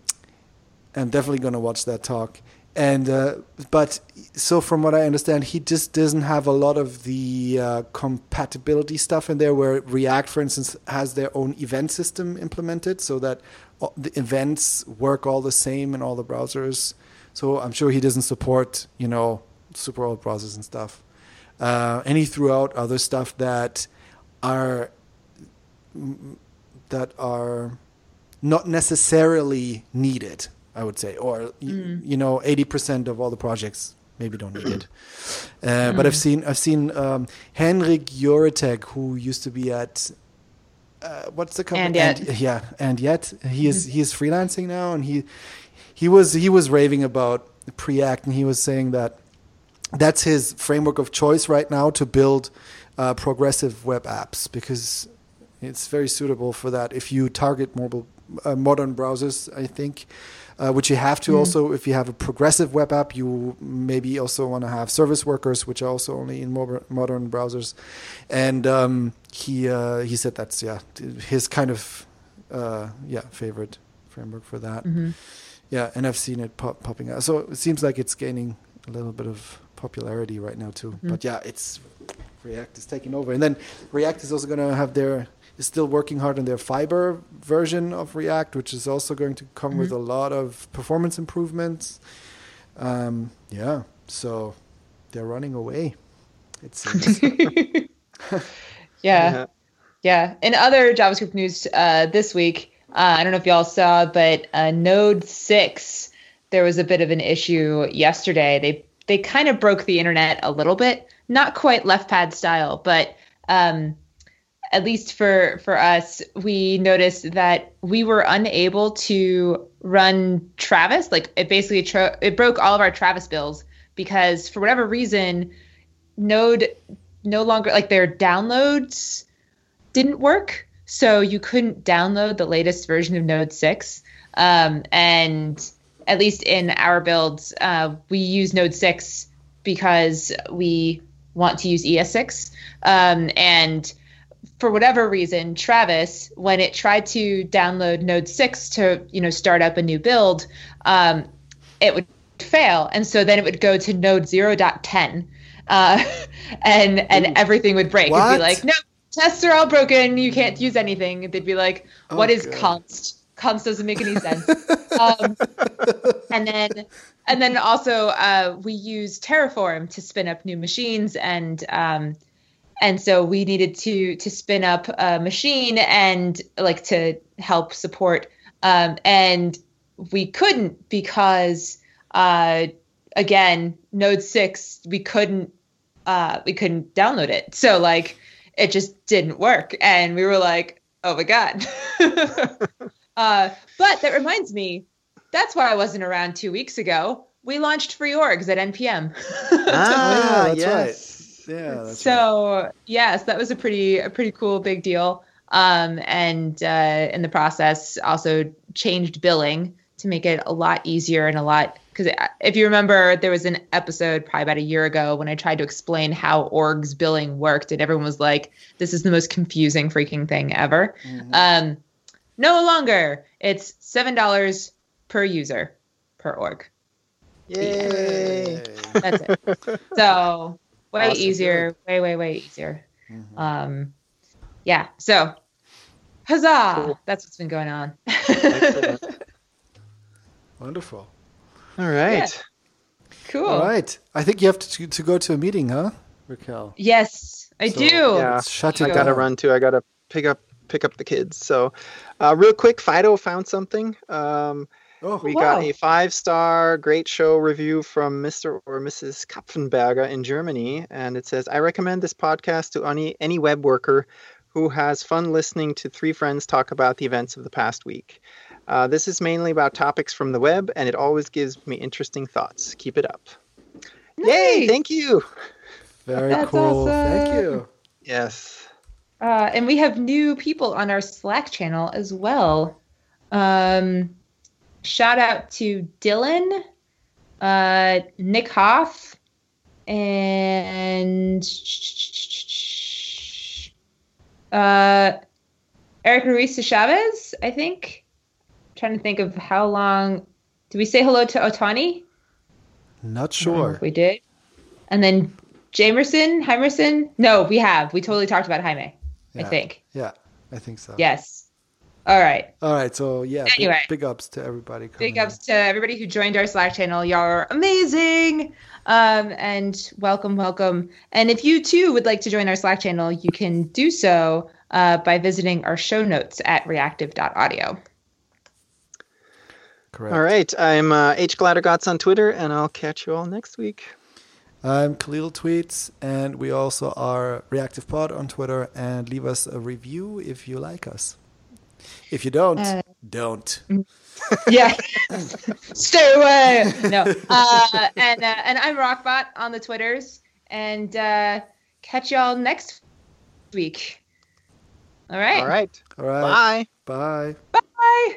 I'm definitely going to watch that talk and uh, but so from what I understand, he just doesn't have a lot of the uh, compatibility stuff in there. Where React, for instance, has their own event system implemented, so that the events work all the same in all the browsers. So I'm sure he doesn't support you know super old browsers and stuff. Uh, and he threw out other stuff that are that are not necessarily needed I would say, or mm. you know, eighty percent of all the projects maybe don't need it. <clears throat> Uh, mm. But I've seen I've seen um, Henrik Joreteg, who used to be at uh, what's the company? And yet, and, yeah, and yet he is he is freelancing now, and he he was he was raving about Preact, and he was saying that that's his framework of choice right now to build uh, progressive web apps because it's very suitable for that. If you target mobile uh, modern browsers, I think uh, which you have to mm. also if you have a progressive web app you maybe also want to have service workers which are also only in modern browsers and um, he uh, he said that's yeah his kind of uh, yeah favorite framework for that mm-hmm. yeah and I've seen it pop- popping out so it seems like it's gaining a little bit of popularity right now too mm. but yeah it's React is taking over and then React is also going to have their is still working hard on their fiber version of React, which is also going to come mm-hmm. with a lot of performance improvements. Um, yeah, so they're running away. It seems. <laughs> <laughs> yeah. yeah, yeah. In other JavaScript news uh, this week, uh, I don't know if y'all saw, but uh, Node six there was a bit of an issue yesterday. They they kind of broke the internet a little bit, not quite left pad style, but um, at least for for us, we noticed that we were unable to run Travis. Like it basically tro- it broke all of our Travis builds because for whatever reason, Node no longer like their downloads didn't work, so you couldn't download the latest version of Node six. Um, and at least in our builds, uh, we use Node six because we want to use ES6. Um, and for whatever reason, Travis, when it tried to download Node 6 to, you know, start up a new build, um, it would fail. And so then it would go to Node 0.10 uh, <laughs> and and Ooh. everything would break. What? It'd be like, no, tests are all broken. You can't use anything. They'd be like, what oh, is God. const? Const doesn't make any sense. <laughs> um, and then and then also uh, we use Terraform to spin up new machines and um, and so we needed to to spin up a machine and like to help support um, and we couldn't because uh, again node 6 we couldn't uh, we couldn't download it. So like it just didn't work. And we were like oh my god. <laughs> Uh, but that reminds me that's why i wasn't around two weeks ago we launched free orgs at npm <laughs> ah, oh, yeah, that's yes. right yeah. so right. yes, that was a pretty a pretty cool big deal. Um, and uh, in the process, also changed billing to make it a lot easier and a lot because if you remember, there was an episode probably about a year ago when I tried to explain how orgs billing worked, and everyone was like, "This is the most confusing freaking thing ever." Mm-hmm. Um, no longer. It's seven dollars per user per org. Yay! That's it. <laughs> So way awesome. easier, Good. way, way, way easier. Mm-hmm. Um, yeah. So, huzzah! Cool. That's what's been going on. <laughs> Wonderful. All right. Yeah. Cool. All right. I think you have to to go to a meeting, huh, Raquel? Yes, I so, do. Yeah. Shut I gotta run too. I gotta pick up pick up the kids. So, uh, real quick, Fido found something. Um, Oh, we wow. got a five star great show review from Mr. or Mrs. Kapfenberger in Germany. And it says, I recommend this podcast to any, any web worker who has fun listening to three friends talk about the events of the past week. Uh, this is mainly about topics from the web, and it always gives me interesting thoughts. Keep it up. Nice. Yay! Thank you. Very That's cool. Awesome. Thank you. Yes. Uh, and we have new people on our Slack channel as well. Um, shout out to Dylan, uh, Nick Hoff, and uh, Eric Ruiz Chavez, I think. I'm trying to think of how long. Did we say hello to Otani? Not sure. we did. And then Jamerson, Heimerson? No, we have. We totally talked about Jaime, yeah. I think. Yeah, I think so. Yes. All right. All right. So yeah. Anyway, big, big ups to everybody. Big ups in. to everybody who joined our Slack channel. Y'all are amazing. Um, and welcome, welcome. And if you too would like to join our Slack channel, you can do so uh, by visiting our show notes at reactive.audio. Correct. All right. I'm uh, H Glattergotz on Twitter, and I'll catch you all next week. I'm Kahlil Tweets, and we also are Reactive Pod on Twitter. And leave us a review if you like us. If you don't, uh, don't. <laughs> yeah, stay away. No, <laughs> uh, and uh, and I'm Rockbot on the Twitters, and uh, catch y'all next week. All right. All right. All right. Bye. Bye. Bye.